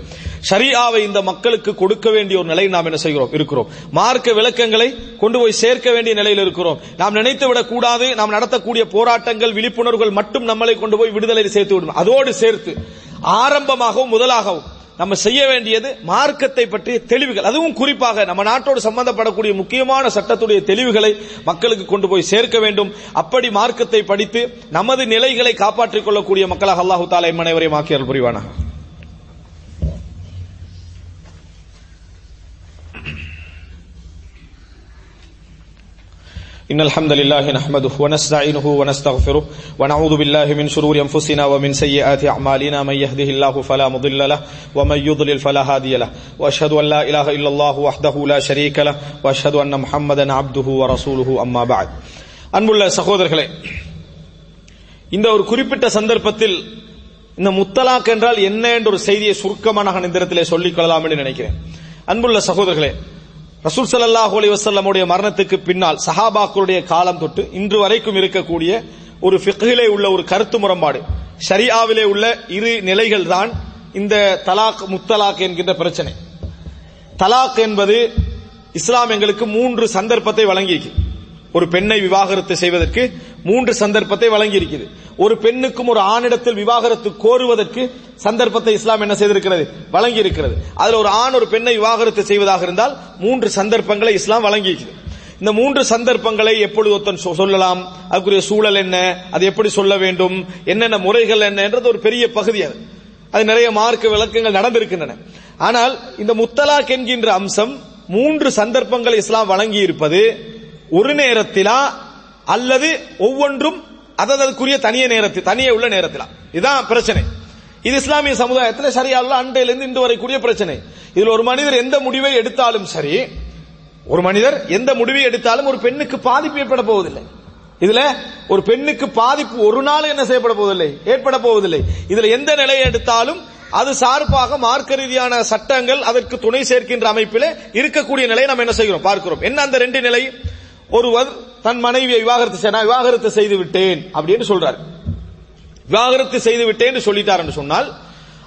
S1: ஷரியாவை இந்த மக்களுக்கு கொடுக்க வேண்டிய ஒரு நிலையில் நாம் என்ன செய்கிறோம்? இருக்கிறோம். மார்க்க விளக்கங்களை கொண்டு போய் சேர்க்க வேண்டிய நிலையில் இருக்கிறோம். நாம் நினைத்து விடக் கூடாது நாம் நடத்தக்கூடிய போராட்டங்கள் விழிப்புணர்வுகள் மட்டும் நம்மளை கொண்டு போய் விடுதலை சேர்த்து விடும் அதோடு சேர்த்து ஆரம்பமாகவும் முதலாகவும் நம்ம செய்ய வேண்டியது மார்க்கத்தை பற்றிய தெளிவுகள். அதுவும் குறிப்பாக நம்ம நாட்டோடு சம்பந்தப்படக்கூடிய முக்கியமான சட்டத்துடைய தெளிவுகளை மக்களுக்கு கொண்டு போய் சேர்க்க வேண்டும். அப்படி மார்க்கத்தை படித்து நமது நிலைகளை காப்பாற்றிக் கொள்ளக்கூடிய மக்களாக அல்லாஹு தாலா மனைவரையும் ஆக்கியல் புரிவானாக. إن الحمد لله نحمده ونستعينه ونستغفره ونعوذ بالله من شرور أنفسنا ومن سيئات أعمالنا من يهده الله فلا مضل له ومن يضلل فلا هادي له وأشهد أن لا إله إلا الله وحده لا شريك له وأشهد أن محمدا عبده ورسوله أما بعد. அன்புள்ள சகோதரர்களே இந்த ஒரு குறிப்பிட்ட சந்தர்ப்பத்தில் இந்த முத்தலாக் என்றால் என்ன என்ற ஒரு செய்தியை சுருக்கமாக நான் இந்த இடத்திலே சொல்லிக் கொள்ளலாம் என்று நினைக்கிறேன். அன்புள்ள சகோதரர்களே ரசூல் ஸல்லல்லாஹு அலி வசல்லமுடைய மரணத்துக்கு பின்னால் சஹாபாக்களுடைய காலம் தொட்டு இன்று வரைக்கும் இருக்கக்கூடிய ஒரு ஃபிக்ஹிலே உள்ள ஒரு கருத்து முரண்பாடு. ஷரியாவிலே உள்ள இரு நிலைகள் தான் இந்த தலாக் முத்தலாக் என்கின்ற பிரச்சனை. தலாக் என்பது இஸ்லாம் எங்களுக்கு மூன்று சந்தர்ப்பத்தை வழங்கியிருக்கு. ஒரு பெண்ணை விவாகரத்து செய்வதற்கு மூன்று சந்தர்ப்பத்தை வழங்கியிருக்கிறது. ஒரு பெண்ணுக்கும் ஒரு ஆணிடத்தில் விவாகரத்து கோருவதற்கு சந்தர்ப்பத்தை இஸ்லாம் என்ன செய்திருக்கிறது? வழங்கியிருக்கிறது. அதில் ஒரு ஆண் ஒரு பெண்ணை விவாகரத்து செய்வதாக இருந்தால் மூன்று சந்தர்ப்பங்களை இஸ்லாம் வழங்கியிருக்கிறது. இந்த மூன்று சந்தர்ப்பங்களை எப்பொழுது ஒருத்தன் சொ- சொல்லலாம்? அதுக்குரிய சூழல் என்ன? அது எப்படி சொல்ல வேண்டும்? என்னென்ன முறைகள் என்ன? என்றது ஒரு பெரிய பகுதி அது. அது நிறைய மார்க்க விளக்கங்கள் நடந்திருக்கின்றன. ஆனால் இந்த முத்தலாக் என்கின்ற அம்சம் மூன்று சந்தர்ப்பங்களை இஸ்லாம் வழங்கி இருப்பது ஒரு நேரத்திலா அல்லது ஒவ்வொன்றும் அதற்குரிய தனிய நேரத்தில் தனியே உள்ள நேரத்திலா. இதுதான் பிரச்சனை. இது இஸ்லாமிய சமுதாயத்தில் சரியால அண்டையிலிருந்து இன்று வரைக்கூடிய பிரச்சனை. இதுல ஒரு மனிதர் எந்த முடிவை எடுத்தாலும் சரி ஒரு மனிதர் எந்த முடிவை எடுத்தாலும் ஒரு பெண்ணுக்கு பாதிப்பு ஏற்பட போவதில்லை. இதுல ஒரு பெண்ணுக்கு பாதிப்பு ஒரு நாள் என்ன செய்யப்பட போவதில்லை? ஏற்பட போவதில்லை. இதுல எந்த நிலையை எடுத்தாலும் அது சார்பாக மார்க்க ரீதியான சட்டங்கள் அதற்கு துணை சேர்க்கின்ற அமைப்பில் இருக்கக்கூடிய நிலையை நம்ம என்ன செய்கிறோம்? பார்க்கிறோம். என்ன அந்த ரெண்டு நிலை? ஒருவர் தன் மனைவியை விவாகரத்து செய்ய விவாகரத்து செய்து விட்டேன் அப்படின்னு சொல்றாரு. விவாகரத்து செய்து சொல்லிட்டார் சொல்லிட்டாருன்னு சொன்னால்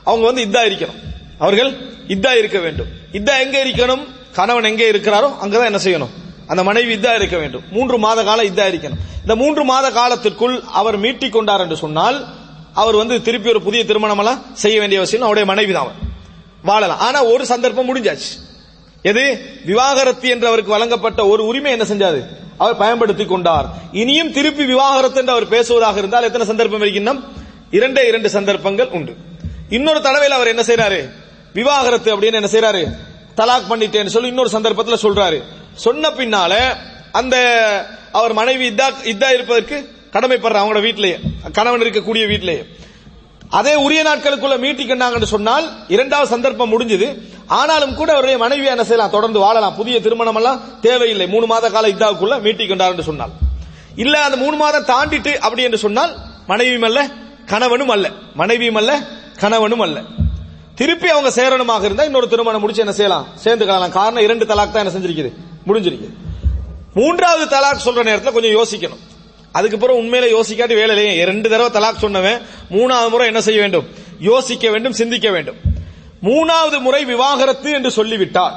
S1: அவங்க வந்து இதா இருக்கணும். அவர்கள் இதா இருக்க வேண்டும். இதா எங்க இருக்கணும்? கணவன் எங்கே இருக்கிறாரோ அங்கதான் என்ன செய்யணும்? அந்த மனைவி இதா இருக்க வேண்டும். மூன்று மாத காலம் இதா இருக்கணும். இந்த மூன்று மாத காலத்திற்குள் அவர் மீட்டிக் கொண்டார் என்று சொன்னால் அவர் வந்து திருப்பி ஒரு புதிய திருமணம் எல்லாம் செய்ய வேண்டிய அவசியம் அவருடைய மனைவி தான் அவர். வாழலாம். ஆனா ஒரு சந்தர்ப்பம் முடிஞ்சாச்சு. எது? விவாகரத்து என்று அவருக்கு வழங்கப்பட்ட ஒரு உரிமை என்ன செஞ்சாரு? அவர் பயன்படுத்திக் கொண்டார். இனியும் திருப்பி விவாகரத்து என்று அவர் பேசுவதாக இருந்தால் எத்தனை சந்தர்ப்பம் இருக்கின்றம் இரண்டே இரண்டு சந்தர்ப்பங்கள் உண்டு. இன்னொரு தடவையில் அவர் என்ன செய்யறாரு விவாகரத்து அப்படின்னு என்ன செய்யறாரு தலாக் பண்ணிட்டேன்னு சொல்லி இன்னொரு சந்தர்ப்பத்தில் சொல்றாரு. சொன்ன பின்னால அந்த அவர் மனைவி இதா இதா இருப்பதற்கு கடமைப்படுற அவங்களோட வீட்டிலேயே. கணவன் இருக்கக்கூடிய வீட்டிலேயே. அதே உரிய நாட்களுக்குள்ள மீட்டிக்கிட்டாங்கன்னு சொன்னால் இரண்டாவது சந்தர்ப்பம் முடிஞ்சது. ஆனாலும் கூட அவருடைய மனைவி என்ன செய்யலாம்? தொடர்ந்து வாழலாம். புதிய திருமணம் எல்லாம் தேவையில்லை. மூணு மாத கால இதாவுக்குள்ள மீட்டிக்கின்றார் என்று சொன்னால். இல்ல அந்த மூணு மாதம் தாண்டிட்டு அப்படி என்று சொன்னால் மனைவியும் அல்ல கணவனும் அல்ல. மனைவியும் அல்ல கணவனும் அல்ல. திருப்பி அவங்க சேரணுமாக இருந்தா இன்னொரு திருமணம் முடிச்சு என்ன செய்யலாம்? சேர்ந்துக்கலாம் காரணம் இரண்டு தலாக் தான் என்ன செஞ்சிருக்குது? முடிஞ்சிருக்குது மூன்றாவது தலாக் சொல்ற நேரத்தில் கொஞ்சம் யோசிக்கணும். அதுக்கப்புறம் உண்மையில யோசிக்காட்டி வேலை இல்லையே. ரெண்டு தடவை தலாக் சொன்னவன் மூணாவது முறை என்ன செய்ய வேண்டும்? யோசிக்க வேண்டும் சிந்திக்க வேண்டும். மூணாவது முறை விவாகரத்து என்று சொல்லிவிட்டால்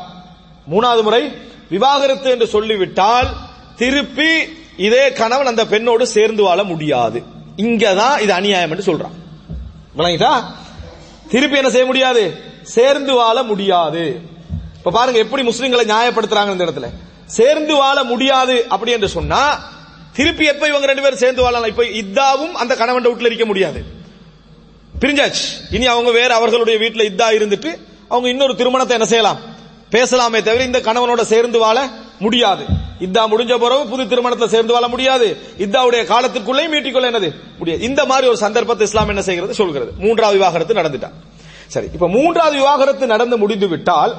S1: மூணாவது முறை விவாகரத்து என்று சொல்லிவிட்டால் திருப்பி இதே கணவன் அந்த பெண்ணோடு சேர்ந்து வாழ முடியாது. இங்கதான் இது அநியாயம் என்று சொல்றான். விளங்கிட்டா? திருப்பி என்ன செய்ய முடியாது? சேர்ந்து வாழ முடியாது. இப்ப பாருங்க எப்படி முஸ்லிம்களை நியாயப்படுத்துறாங்க இந்த இடத்துல. சேர்ந்து வாழ முடியாது அப்படி என்று சொன்னா திருப்பி எப்ப இவங்க ரெண்டு பேரும் சேர்ந்து வாழலாம்? இப்ப இத்தாவும் அந்த கணவன் வீட்டில் இருக்க முடியாது. பிரிஞ்சாச்சு. இனி அவங்க வேற அவர்களுடைய வீட்டில் இத்தா இருந்துட்டு அவங்க இன்னொரு திருமணத்தை என்ன செய்யலாம்? பேசலாமே தவிர இந்த கணவனோட சேர்ந்து வாழ முடியாது. இதா முடிஞ்ச பிறகு புது திருமணத்தை சேர்ந்து வாழ முடியாது. இத்தாவுடைய காலத்துக்குள்ளே மீட்டிக்கொள்ள என்னது? முடியாது. இந்த மாதிரி ஒரு சந்தர்ப்பத்தை இஸ்லாம் என்ன செய்கிறது? சொல்கிறது. மூன்றாவது விவாகரத்து நடந்துட்டா. சரி இப்ப மூன்றாவது விவாகரத்து நடந்து முடிந்து விட்டால்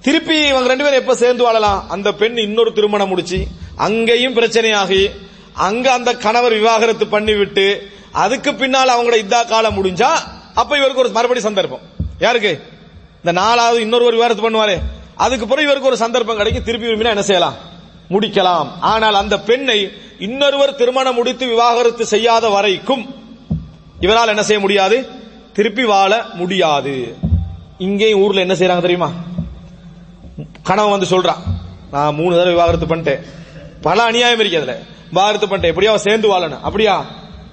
S1: திருப்பி இவங்க ரெண்டு பேரும் எப்ப சேர்ந்து வாழலாம்? அந்த பெண் இன்னொரு திருமணம் முடிச்சு அங்கேயும் பிரச்சனையாகி அங்க அந்த கணவர் விவாகரத்து பண்ணிவிட்டு அதுக்கு பின்னால் அவங்களோட இதா காலம் முடிஞ்சா அப்ப இவருக்கு ஒரு மறுபடி சந்தர்ப்பம். யாருக்கு? இந்த நாலாவது இன்னொரு விவாகரத்து பண்ணுவாரே. அதுக்கு பிறகு இவருக்கு ஒரு சந்தர்ப்பம் கிடைக்கும். திருப்பி விரும்பினா என்ன செய்யலாம்? முடிக்கலாம். ஆனால் அந்த பெண்ணை இன்னொருவர் திருமணம் முடித்து விவாகரத்து செய்யாத வரைக்கும் இவரால் என்ன செய்ய முடியாது? திருப்பி வாழ முடியாது. இங்கேயும் ஊர்ல என்ன செய்யறாங்க தெரியுமா? கணவன் வந்து சொல்றான் நான் மூணு தடவை விவாகரத்து பண்ணிட்டேன். பல அநியாயம் இருக்கு அதுல. விவாகரத்து பண்ணிட்டேன் எப்படியா அவன் சேர்ந்து வாழணும். அப்படியா?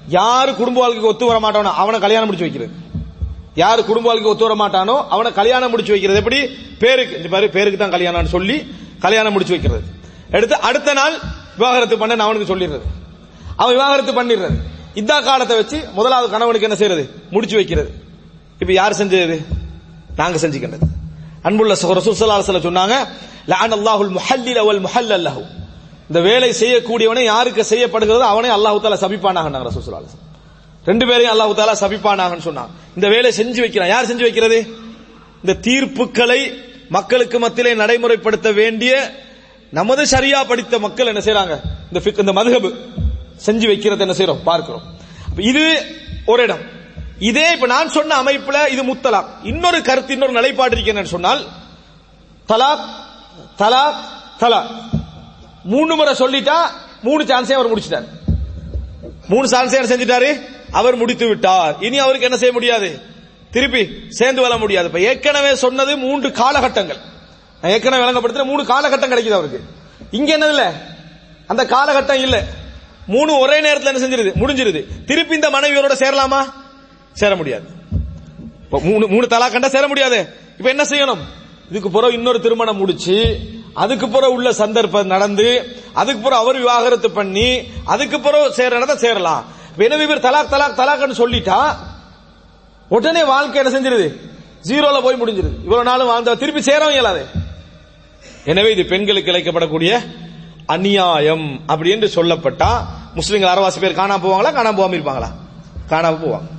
S1: யாரு குடும்ப வாழ்க்கைக்கு ஒத்து வர மாட்டானோ அவனை கல்யாணம் முடிச்சு வைக்கிறது. யாரு குடும்ப வாழ்க்கைக்கு ஒத்து வர மாட்டானோ அவனை கல்யாணம் முடிச்சு வைக்கிறது. எப்படி? பேருக்கு. இந்த மாதிரி பேருக்கு தான் கல்யாணம் சொல்லி கல்யாணம் முடிச்சு வைக்கிறது. எடுத்து அடுத்த நாள் விவாகரத்து பண்ண அவனுக்கு சொல்லிடுறது. அவன் விவாகரத்து பண்ணிடுறது. இந்த காலத்தை வச்சு முதலாவது கணவனுக்கு என்ன செய்யறது? முடிச்சு வைக்கிறது. இப்ப யார் செஞ்சது? நாங்க செஞ்சுக்கின்றது. அன்புள்ள ரசூசல்லாசல சொன்னாங்க லஅன் அல்லாஹுல் முஹல்லில் வல் முஹல்லல் லஹு. இந்த வேலை செய்யக்கூடியவனை யாருக்கு செய்யப்படுகிறதோ அவனை அல்லாஹு தாலா சபிப்பானாங்க ரசூசுல்லா ரெண்டு பேரையும் அல்லாஹு தாலா சபிப்பானாங்கன்னு சொன்னாங்க இந்த வேலை செஞ்சு வைக்கிறான். யார் செஞ்சு வைக்கிறது? இந்த தீர்ப்புகளை மக்களுக்கு மத்தியிலே நடைமுறைப்படுத்த வேண்டிய நமது சரியா படித்த மக்கள் என்ன செய்யறாங்க இந்த இந்த மதுகபு செஞ்சு வைக்கிறது என்ன செய்யறோம் பார்க்கிறோம். இது ஒரு இடம். இதே இப்ப நான் சொன்ன அமைப்புல இது முத்தலாக். இன்னொரு கருத்து இன்னொரு நிலைப்பாடு இருக்கேன்னு சொன்னால் தலாக் தலாக் தலாக். மூணு முறை சொல்லிட்டா மூணு சான்ஸே அவர் முடிச்சிட்டார். மூணு சான்ஸே என்ன செஞ்சிட்டாரு. அவர் முடித்து விட்டார். இனி அவருக்கு என்ன செய்ய முடியாது? திருப்பி சேர்ந்து வர முடியாது. இப்ப ஏற்கனவே சொன்னது மூன்று காலகட்டங்கள். நான் ஏற்கனவே விளங்கப்படுத்துற மூணு காலகட்டம் கிடைக்குது அவருக்கு. இங்க என்னது இல்ல? அந்த காலகட்டம் இல்ல. மூணு ஒரே நேரத்தில் என்ன செஞ்சிருது? முடிஞ்சிருது. திருப்பி இந்த மனைவியோட சேரலாமா? சேர முடியாது. மூணு மூணு தலா கண்டா சேர முடியாது. இப்ப என்ன செய்யணும்? இதுக்கு பிறகு இன்னொரு திருமணம் முடிச்சு அதுக்கு பிறகு உள்ள சந்தர்ப்பம் நடந்து அதுக்கு பிறகு அவர் விவாகரத்து பண்ணி அதுக்கு பிறகு சேரனதை சேரலாம். எனவே இவர் தலாக் தலாக் தலாக்னு சொல்லிட்டா உடனே வாழ்க்கை என்ன செஞ்சிருது? ஜீரோல போய் முடிஞ்சிருது. இவ்வளவு நாளும் வாழ்ந்த திருப்பி சேரவும் இயலாது. எனவே இது பெண்களுக்கு இழைக்கப்படக்கூடிய அநியாயம் அப்படி என்று சொல்லப்பட்டா முஸ்லிம்கள் அரவாசி பேர் காணாம போவாங்களா காணாம போகாம இருப்பாங்களா? காணாம போவாங்க.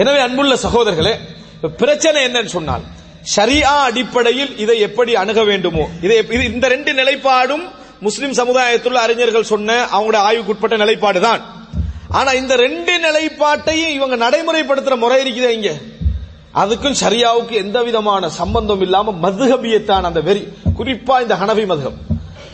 S1: எனவே அன்புள்ள சகோதரர்களே பிரச்சனை என்னன்னு சொன்னால் ஷரியா அடிப்படையில் இதை எப்படி அணுக வேண்டுமோ? இதை இந்த ரெண்டு நிலைப்பாடும் முஸ்லிம் சமுதாயத்தில் அறிஞர்கள் சொன்ன அவங்களுடைய ஆய்வுக்குட்பட்ட நிலைப்பாடு தான். ஆனா இந்த ரெண்டு நிலைப்பாட்டையும் இவங்க நடைமுறைப்படுத்துற முறை இருக்குதே இங்க. அதுக்கும் ஷரியாவுக்கு எந்த விதமான சம்பந்தம் இல்லாம மதுகபியத்தான் அந்த வெறி குறிப்பா இந்த ஹனவி மதுகம்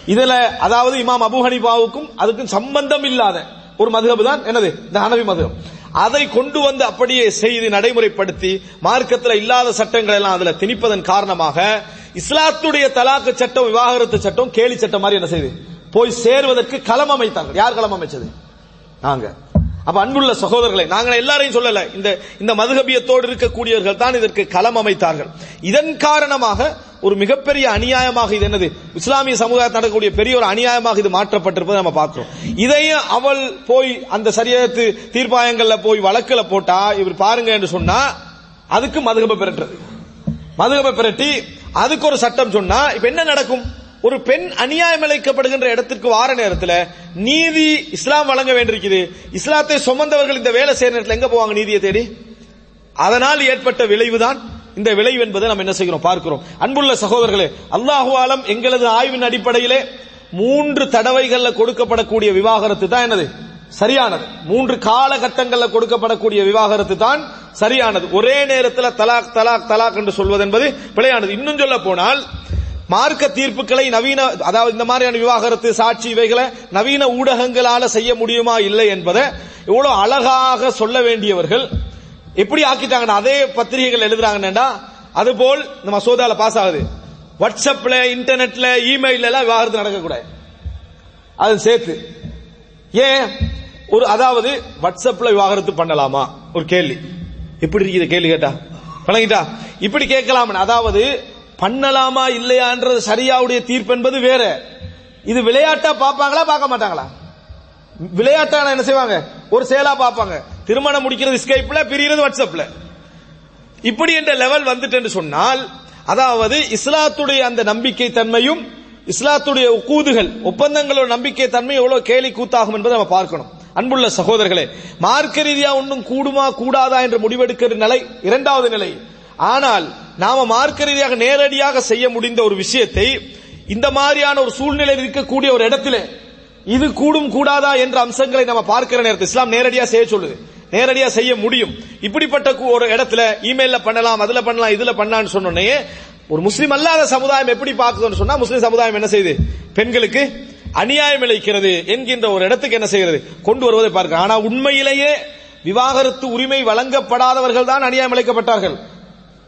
S1: இதுல அதாவது இமாம் அபு ஹனிபாவுக்கும் அதுக்கும் சம்பந்தம் இல்லாத ஒரு மதுகபு தான் என்னது? இந்த ஹனவி மதுகம் அதை கொண்டு வந்து அப்படியே செய்து நடைமுறைப்படுத்தி மார்க்கத்தில் இல்லாத சட்டங்கள் எல்லாம் அதுல திணிப்பதன் காரணமாக இஸ்லாத்துடைய தலாக்கு சட்டம் விவாகரத்து சட்டம் கேலி சட்டம் மாதிரி என்ன செய்யுது போய் சேருவதற்கு களம் அமைத்தாங்க யார் களம் அமைச்சது? நாங்க. அப்ப அன்புள்ள சகோதரர்களை நாங்கள் எல்லாரையும் சொல்லல இந்த இந்த மதுகபியத்தோடு இருக்கக்கூடியவர்கள் தான் இதற்கு களம் அமைத்தார்கள். இதன் காரணமாக ஒரு மிகப்பெரிய அநியாயமாக இது என்னது? இஸ்லாமிய சமுதாயத்தில் நடக்கக்கூடிய பெரிய ஒரு அநியாயமாக இது மாற்றப்பட்டிருப்பதை நம்ம பார்க்கிறோம். இதையும் அவள் போய் அந்த சரியத்து தீர்ப்பாயங்கள்ல போய் வழக்குல போட்டா இவர் பாருங்க என்று சொன்னா அதுக்கு மதுகப பெறட்டுறது மதுகப பிரட்டி அதுக்கு ஒரு சட்டம் சொன்னா இப்ப என்ன நடக்கும்? ஒரு பெண் அநியாயம் இழைக்கப்படுகின்ற இடத்திற்கு வார நேரத்தில் நீதி இஸ்லாம் வழங்க வேண்டியிருக்குது. இஸ்லாத்தை சுமந்தவர்கள் இந்த வேலை செய்யற நேரத்தில் எங்க போவாங்க நீதியை தேடி? அதனால் ஏற்பட்ட விளைவுதான் இந்த விளைவு என்பதை நம்ம என்ன செய்கிறோம்? பார்க்கிறோம். அன்புள்ள சகோதரர்களே அல்லாஹுவாலம் எங்களது ஆய்வின் அடிப்படையிலே மூன்று தடவைகள்ல கொடுக்கப்படக்கூடிய விவாகரத்து தான் என்னது? சரியானது. மூன்று காலகட்டங்களில் கொடுக்கப்படக்கூடிய விவாகரத்து தான் சரியானது. ஒரே நேரத்தில் தலாக் தலாக் தலாக் என்று சொல்வது என்பது பிழையானது. இன்னும் சொல்ல போனால் மார்க்க தீர்ப்புகளை நவீன அதாவது இந்த மாதிரியான விவாகரத்து சாட்சி இவைகளை நவீன ஊடகங்களால செய்ய முடியுமா இல்லை என்பதை இவ்வளவு அழகாக சொல்ல வேண்டியவர்கள் எப்படி ஆக்கிட்டாங்கன்னா அதே பத்திரிகைகள் எழுதுறாங்கன்னா அதுபோல் இந்த மசோதால பாஸ் ஆகுது. வாட்ஸ்அப்ல இன்டர்நெட்ல இமெயில் எல்லாம் விவாகரத்து நடக்கக்கூடாது. அது சேர்த்து. ஏன்? ஒரு அதாவது வாட்ஸ்அப்ல விவாகரத்து பண்ணலாமா? ஒரு கேள்வி. எப்படி இருக்குது கேள்வி கேட்டா. வழங்கிட்டா இப்படி கேட்கலாம் அதாவது பண்ணலாமா இல்லையான்றது சரியாவுடைய தீர்ப்பு என்பது வேற. இது விளையாட்டா பார்ப்பாங்களா பார்க்க மாட்டாங்களா? விளையாட்டா என்ன செய்வாங்க? ஒரு செயலா பார்ப்பாங்க. திருமணம் முடிக்கிறது ஸ்கைப்ல பிரிகிறது வாட்ஸ்அப்ல இப்படி என்ற லெவல் வந்துட்டு சொன்னால் அதாவது இஸ்லாத்துடைய அந்த நம்பிக்கை தன்மையும் இஸ்லாத்துடைய கூதுகள் ஒப்பந்தங்களோட நம்பிக்கை தன்மை எவ்வளவு கேலி கூத்தாகும் என்பதை நம்ம பார்க்கணும். அன்புள்ள சகோதரர்களே மார்க்க ரீதியா ஒன்றும் கூடுமா கூடாதா என்று முடிவெடுக்கிற நிலை இரண்டாவது நிலை. ஆனால் நாம மார்க்க ரீதியாக நேரடியாக செய்ய முடிந்த ஒரு விஷயத்தை இந்த மாதிரியான ஒரு சூழ்நிலை இருக்கக்கூடிய ஒரு இடத்துல இது கூடும் கூடாதா என்ற அம்சங்களை நம்ம பார்க்கிற நேரத்தில் இஸ்லாம் நேரடியா செய்ய சொல்லுது. நேரடியா செய்ய முடியும். இப்படிப்பட்ட ஒரு இடத்துல இமெயில்ல பண்ணலாம் அதுல பண்ணலாம் இதுல பண்ணலாம்னு சொன்னோன்னே ஒரு முஸ்லீம் அல்லாத சமுதாயம் எப்படி பார்க்குதுன்னு சொன்னா முஸ்லீம் சமுதாயம் என்ன செய்யுது? பெண்களுக்கு அநியாயம் இழைக்கிறது என்கின்ற ஒரு இடத்துக்கு என்ன செய்கிறது? கொண்டு வருவதை பார்க்க ஆனா உண்மையிலேயே விவாகரத்து உரிமை வழங்கப்படாதவர்கள் தான் அநியாயம் இழைக்கப்பட்டார்கள்.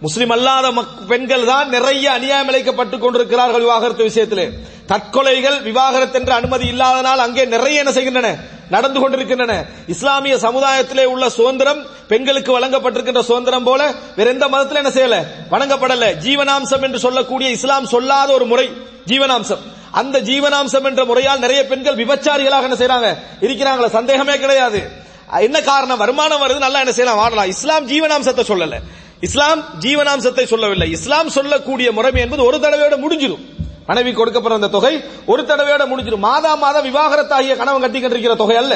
S1: முஸ்லிம் அல்லாத மக்- பெண்கள் தான் நிறைய அநியாயம் இழைக்கப்பட்டுக் கொண்டிருக்கிறார்கள் விவாகரத்து விஷயத்திலே. தற்கொலைகள் விவாகரத்து என்ற அனுமதி இல்லாதனால் அங்கே நிறைய என்ன செய்கின்றன? நடந்து கொண்டிருக்கின்றன. இஸ்லாமிய சமுதாயத்திலே உள்ள சுதந்திரம் பெண்களுக்கு வழங்கப்பட்டிருக்கின்ற சுதந்திரம் போல வேற எந்த மதத்தில் என்ன செய்யல? வழங்கப்படல ஜீவனாம்சம் என்று சொல்லக்கூடிய இஸ்லாம் சொல்லாத ஒரு முறை ஜீவனாம்சம். அந்த ஜீவனாம்சம் என்ற முறையால் நிறைய பெண்கள் விபச்சாரிகளாக என்ன செய்யறாங்க இருக்கிறாங்களா. சந்தேகமே கிடையாது. என்ன காரணம்? வருமானம் வருது நல்லா என்ன செய்யலாம்? வாழலாம். இஸ்லாம் ஜீவனாம்சத்தை சொல்லல. இஸ்லாம் ஜீவனாம்சத்தை சொல்லவில்லை. இஸ்லாம் சொல்லக்கூடிய முறைமை என்பது ஒரு தடவையோட முடிஞ்சிடும் மனைவி கொடுக்கப்படுற அந்த தொகை ஒரு தடவையோட முடிஞ்சிடும் மாதா மாதம் விவாகரத்தாகிய கணவன் கட்டிக்கிட்டு இருக்கிற தொகை அல்ல.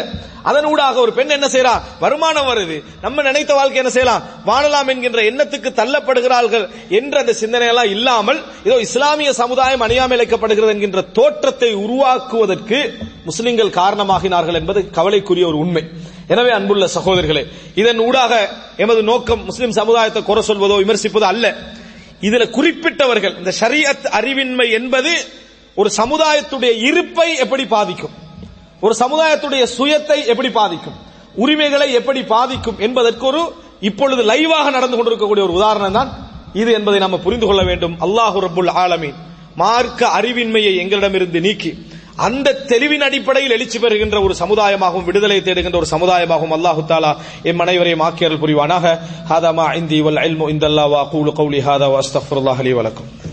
S1: அதனூடாக ஒரு பெண் என்ன செய்யறா வருமானம் வருது. நம்ம நினைத்த வாழ்க்கை என்ன செய்யலாம்? வாழலாம் என்கின்ற எண்ணத்துக்கு தள்ளப்படுகிறார்கள் என்ற அந்த சிந்தனையெல்லாம் இல்லாமல் ஏதோ இஸ்லாமிய சமுதாயம் அணியாமலைக்கப்படுகிறது என்கின்ற தோற்றத்தை உருவாக்குவதற்கு முஸ்லிம்கள் காரணமாகினார்கள் என்பது கவலைக்குரிய ஒரு உண்மை. எனவே அன்புள்ள சகோதரர்களே இதன் ஊடாக எமது நோக்கம் முஸ்லிம் சமுதாயத்தை குறை சொல்வதோ விமர்சிப்பதோ அல்ல. இதுல குறிப்பிட்டவர்கள் இந்த ஷரியத் அறிவின்மை என்பது ஒரு சமுதாயத்துடைய இருப்பை எப்படி பாதிக்கும்? ஒரு சமுதாயத்துடைய சுயத்தை எப்படி பாதிக்கும்? உரிமைகளை எப்படி பாதிக்கும் என்பதற்கு ஒரு இப்பொழுது லைவாக நடந்து கொண்டிருக்கக்கூடிய ஒரு உதாரணம் தான் இது என்பதை நாம் புரிந்து கொள்ள வேண்டும். அல்லாஹு ரபுல் ஆலமீன் மார்க்க அறிவின்மையை எங்களிடமிருந்து நீக்கி அந்த தெளிவின் அடிப்படையில் எழுச்சி பெறுகின்ற ஒரு சமுதாயமாகவும் விடுதலை தேடுகின்ற ஒரு சமுதாயமாகவும் அல்லாஹு தாலா எம் அனைவரையும் ஆக்கியர்கள் புரிவானாக. ஹாதா மா இந்தி வல் இல்மு இந்தல்லா வா கூலு கௌலி ஹாதா வா அஸ்தக்ஃபிருல்லாஹ் வலக்கும்